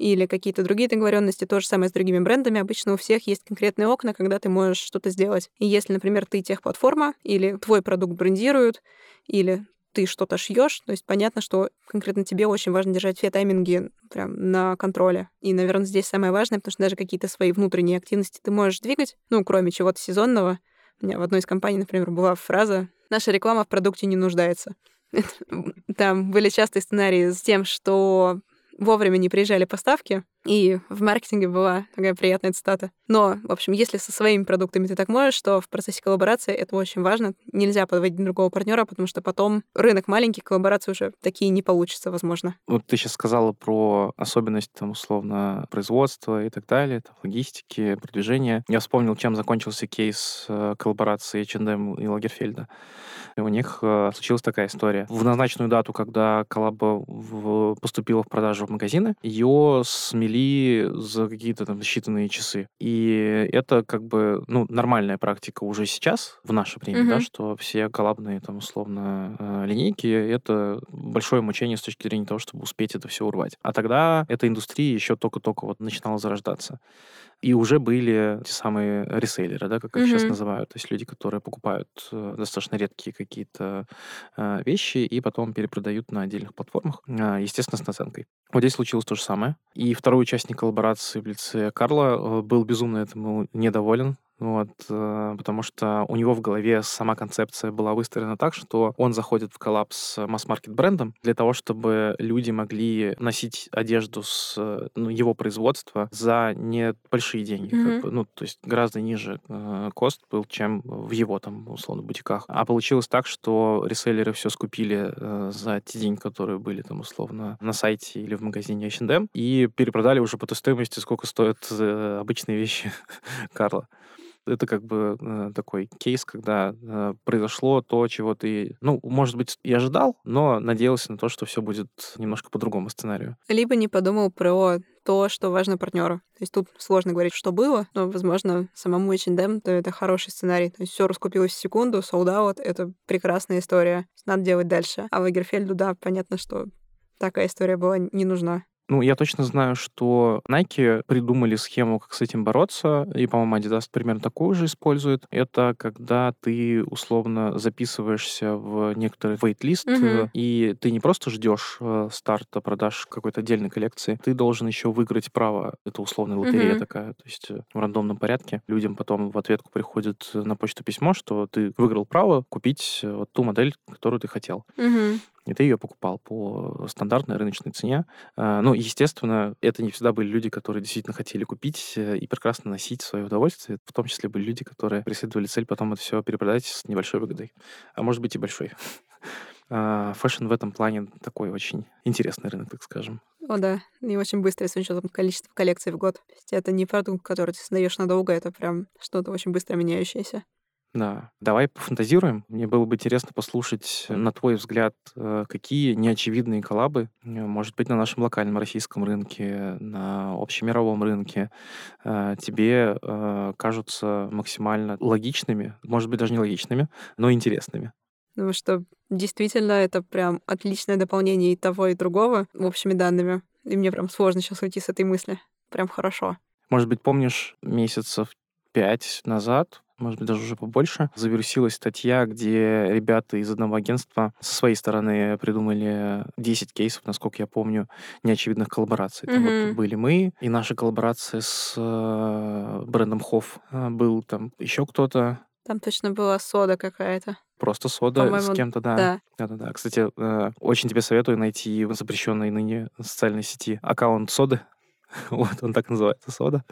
или какие-то другие договоренности, то же самое с другими брендами. Обычно у всех есть конкретные окна, когда ты можешь что-то сделать. И если, например, ты техплатформа, или твой продукт брендируют, или ты что-то шьешь, то есть понятно, что конкретно тебе очень важно держать все тайминги прям на контроле. И, наверное, здесь самое важное, потому что даже какие-то свои внутренние активности ты можешь двигать, ну, кроме чего-то сезонного, у меня в одной из компаний, например, была фраза «Наша реклама в продукте не нуждается». Там были частые сценарии с тем, что вовремя не приезжали поставки, и в маркетинге была такая приятная цитата. Но, в общем, если со своими продуктами ты так можешь, то в процессе коллаборации это очень важно. Нельзя подводить другого партнера, потому что потом рынок маленький, коллаборации уже такие не получится, возможно. Вот ты сейчас сказала про особенность, там, условно, производства и так далее, там, логистики, продвижения. Я вспомнил, чем закончился кейс э, коллаборации H&M и Лагерфельда. И у них э, случилась такая история. В назначенную дату, когда коллаба поступила в продажу в магазины, ее смели ввели за какие-то там считанные часы. И это как бы, ну, нормальная практика уже сейчас, в наше время, mm-hmm. да, что все коллабные там условно э, линейки — это большое мучение с точки зрения того, чтобы успеть это все урвать. А тогда эта индустрия еще только-только вот начинала зарождаться. И уже были те самые реселлеры, да, как их mm-hmm. сейчас называют. То есть люди, которые покупают э, достаточно редкие какие-то э, вещи и потом перепродают на отдельных платформах, э, естественно, с наценкой. Вот здесь случилось то же самое. И второй участник коллаборации в лице Карла э, был безумно этому недоволен. Вот, э, потому что у него в голове сама концепция была выстроена так, что он заходит в коллапс с масс-маркет брендом для того, чтобы люди могли носить одежду с ну, его производства за небольшие деньги. Mm-hmm. Как бы, ну, то есть гораздо ниже э, кост был, чем в его там, условно, бутиках. А получилось так, что реселлеры все скупили э, за те деньги, которые были там, условно, на сайте или в магазине H&M, и перепродали уже по той стоимости, сколько стоят э, обычные вещи Карла это как бы э, такой кейс, когда э, произошло то, чего ты, ну, может быть, и ожидал, но надеялся на то, что все будет немножко по другому сценарию. Либо не подумал про то, что важно партнеру. То есть тут сложно говорить, что было, но, возможно, самому H&M то это хороший сценарий. То есть все раскупилось в секунду, sold out — это прекрасная история. Надо делать дальше. А Лагерфельду, да, понятно, что такая история была не нужна. Ну, я точно знаю, что Nike придумали схему, как с этим бороться, и, по-моему, Adidas примерно такую же использует. Это когда ты условно записываешься в некоторый wait-лист, Мгм. и ты не просто ждешь э, старта продаж какой-то отдельной коллекции, ты должен еще выиграть право. Это условная лотерея Мгм. такая, то есть э, в рандомном порядке. Людям потом в ответку приходит на почту письмо, что ты выиграл право купить э, вот ту модель, которую ты хотел Мгм. И ты ее покупал по стандартной рыночной цене. А, Ну, естественно, это не всегда были люди, которые действительно хотели купить э, и прекрасно носить свое удовольствие. В том числе были люди, которые преследовали цель потом это все перепродать с небольшой выгодой. А может быть и большой. А, Фэшн в этом плане такой очень интересный рынок, так скажем. О, да. И очень быстро, с учетом количества коллекций в год. Это не продукт, который ты создаешь надолго, это прям что-то очень быстро меняющееся. Да, давай пофантазируем. Мне было бы интересно послушать, э, на твой взгляд, э, какие неочевидные коллабы, э, может быть, на нашем локальном российском рынке, на общемировом рынке, тебе кажутся максимально логичными, может быть, даже не логичными, но интересными. Потому что действительно это прям отличное дополнение и того, и другого общими данными. И мне прям сложно сейчас уйти с этой мысли. Прям хорошо. Может быть, помнишь, месяцев пять назад, может быть, даже уже побольше, завирусилась статья, где ребята из одного агентства со своей стороны придумали 10 кейсов, насколько я помню, неочевидных коллабораций. Там вот Мгм. были мы, и наша коллаборация с э, брендом Хофф э, был там еще кто-то, Там точно была сода какая-то. просто сода с По-моему, кем-то, да. Да. Да-да-да. Кстати, э, очень тебе советую найти в запрещенной ныне социальной сети аккаунт соды. Вот, он так называется, сода.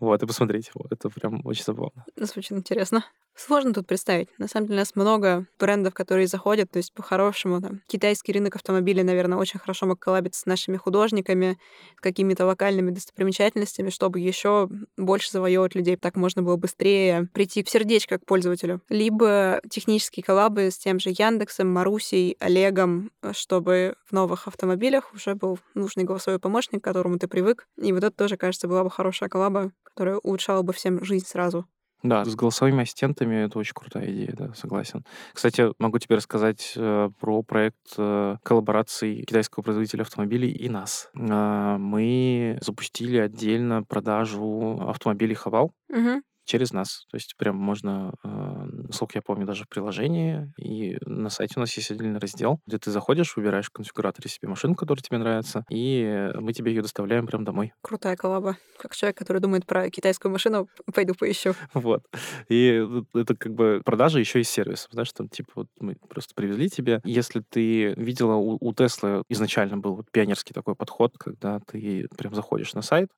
Вот, и посмотрите. Это прям очень забавно. Звучит интересно. Сложно тут представить. На самом деле у нас много брендов, которые заходят, то есть по-хорошему там китайский рынок автомобилей, наверное, очень хорошо мог коллабиться с нашими художниками, с какими-то локальными достопримечательностями, чтобы еще больше завоевывать людей. Так можно было быстрее прийти в сердечко к пользователю. Либо технические коллабы с тем же Яндексом, Марусей, Олегом, чтобы в новых автомобилях уже был нужный голосовой помощник, к которому ты привык. И вот это тоже, кажется, была бы хорошая коллаба, которая улучшала бы всем жизнь сразу. Да, с голосовыми ассистентами это очень крутая идея, да, согласен. Кстати, могу тебе рассказать э, про проект э, коллаборации китайского производителя автомобилей и нас. Э, мы запустили отдельно продажу автомобилей Хавал Мгм. через нас. То есть прям можно, э, насколько я помню, даже в приложении. И на сайте у нас есть отдельный раздел, где ты заходишь, выбираешь в конфигураторе себе машину, которая тебе нравится, и мы тебе ее доставляем прям домой. Крутая коллаба. Как человек, который думает про китайскую машину, пойду поищу. Вот. И это как бы продажа еще и сервисов, знаешь, там типа вот мы просто привезли тебе. Если ты видела, у, Теслы изначально был вот пионерский такой подход, когда ты прям заходишь на сайт,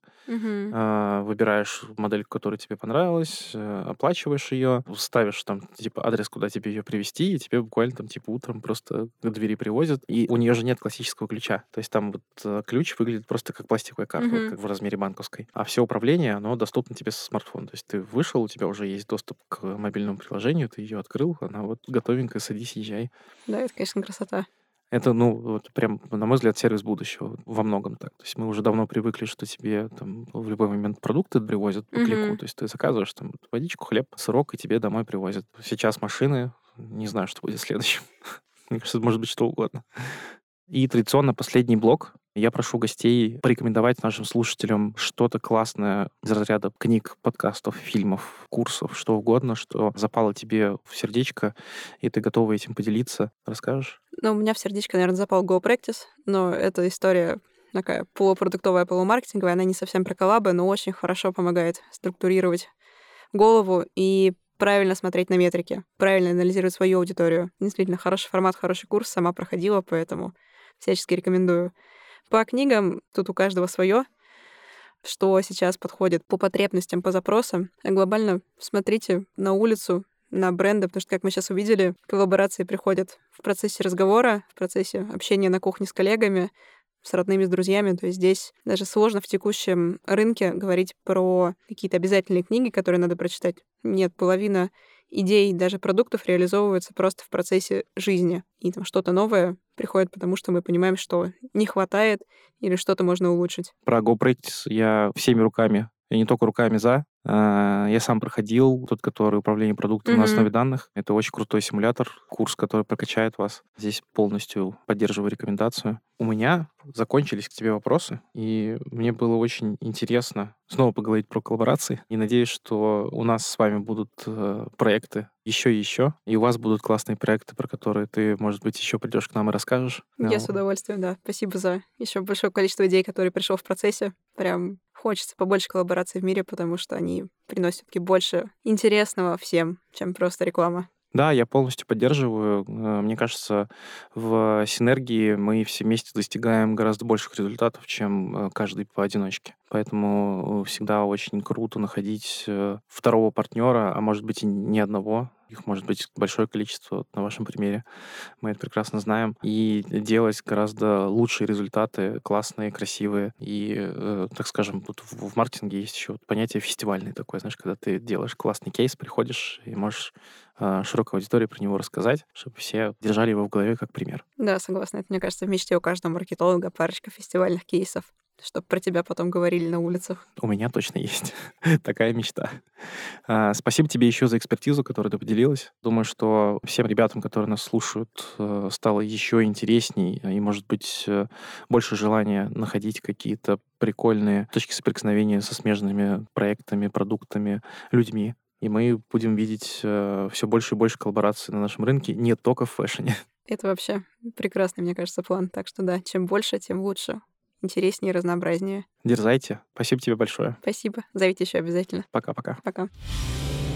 а, выбираешь модель, которая тебе понравилась, э, оплачиваешь ее, ставишь там типа адрес, куда тебе ее привезти, и тебе буквально там типа утром просто к двери привозят. И у нее же нет классического ключа. То есть там вот э, ключ выглядит просто как пластиковая карта, вот Мгм. как в размере банковской. А все управление, оно доступно тебе со смартфона. То есть ты вышел, у тебя уже есть доступ к мобильному приложению, ты ее открыл, она вот готовенькая, садись, езжай. Да, это, конечно, красота. Это, ну, вот прям, на мой взгляд, сервис будущего во многом так. То есть мы уже давно привыкли, что тебе там в любой момент продукты привозят по клику. Мгм. То есть ты заказываешь там водичку, хлеб, сырок, и тебе домой привозят. Сейчас машины, не знаю, что будет следующим. Мне кажется, может быть что угодно. И традиционно последний блок. Я прошу гостей порекомендовать нашим слушателям что-то классное из разряда книг, подкастов, фильмов, курсов, что угодно, что запало тебе в сердечко, и ты готова этим поделиться. Расскажешь? Ну, у меня в сердечко, наверное, запал Go Practice, но эта история такая полупродуктовая, полумаркетинговая, она не совсем про коллабы, но очень хорошо помогает структурировать голову и правильно смотреть на метрики, правильно анализировать свою аудиторию. Действительно, хороший формат, хороший курс, сама проходила, поэтому всячески рекомендую. По книгам тут у каждого свое, что сейчас подходит по потребностям, по запросам. А глобально смотрите на улицу, на бренды, потому что, как мы сейчас увидели, коллаборации приходят в процессе разговора, в процессе общения на кухне с коллегами, с родными, с друзьями. То есть здесь даже сложно в текущем рынке говорить про какие-то обязательные книги, которые надо прочитать. Нет, половина идей, даже продуктов реализовываются просто в процессе жизни. И там что-то новое приходит, потому что мы понимаем, что не хватает или что-то можно улучшить. Про GoPractice я всеми руками, и не только руками за, я сам проходил тот, который управление продуктом mm-hmm. на основе данных. Это очень крутой симулятор, курс, который прокачает вас. Здесь полностью поддерживаю рекомендацию. У меня закончились к тебе вопросы, и мне было очень интересно снова поговорить про коллаборации. И надеюсь, что у нас с вами будут э, проекты еще и еще, и у вас будут классные проекты, про которые ты, может быть, еще придешь к нам и расскажешь. Я ну. с удовольствием, да. Спасибо за еще большое количество идей, которые пришел в процессе. Прям хочется побольше коллабораций в мире, потому что они приносят таки больше интересного всем, чем просто реклама. Да, я полностью поддерживаю. Э, мне кажется, в синергии мы все вместе достигаем гораздо больших результатов, чем э, каждый поодиночке. Поэтому всегда очень круто находить э, второго партнера, а может быть и не одного, их может быть большое количество на вашем примере. Мы это прекрасно знаем. И делать гораздо лучшие результаты, классные, красивые. И, э, так скажем, вот в, в маркетинге есть еще вот понятие фестивальное такое, знаешь, когда ты делаешь классный кейс, приходишь и можешь э, широкой аудитории про него рассказать, чтобы все держали его в голове как пример. Да, согласна. Это, мне кажется, в мечте у каждого маркетолога парочка фестивальных кейсов чтобы про тебя потом говорили на улицах. У меня точно есть такая мечта. А, спасибо тебе еще за экспертизу, которую ты поделилась. Думаю, что всем ребятам, которые нас слушают, э, стало еще интересней и, может быть, э, больше желания находить какие-то прикольные точки соприкосновения со смежными проектами, продуктами, людьми. И мы будем видеть э, все больше и больше коллабораций на нашем рынке, не только в фэшне. Это вообще прекрасный, мне кажется, план. Так что да, чем больше, тем лучше интереснее и разнообразнее. Дерзайте. Спасибо тебе большое. Спасибо. Зовите еще обязательно. Пока-пока. Пока. -пока. Пока.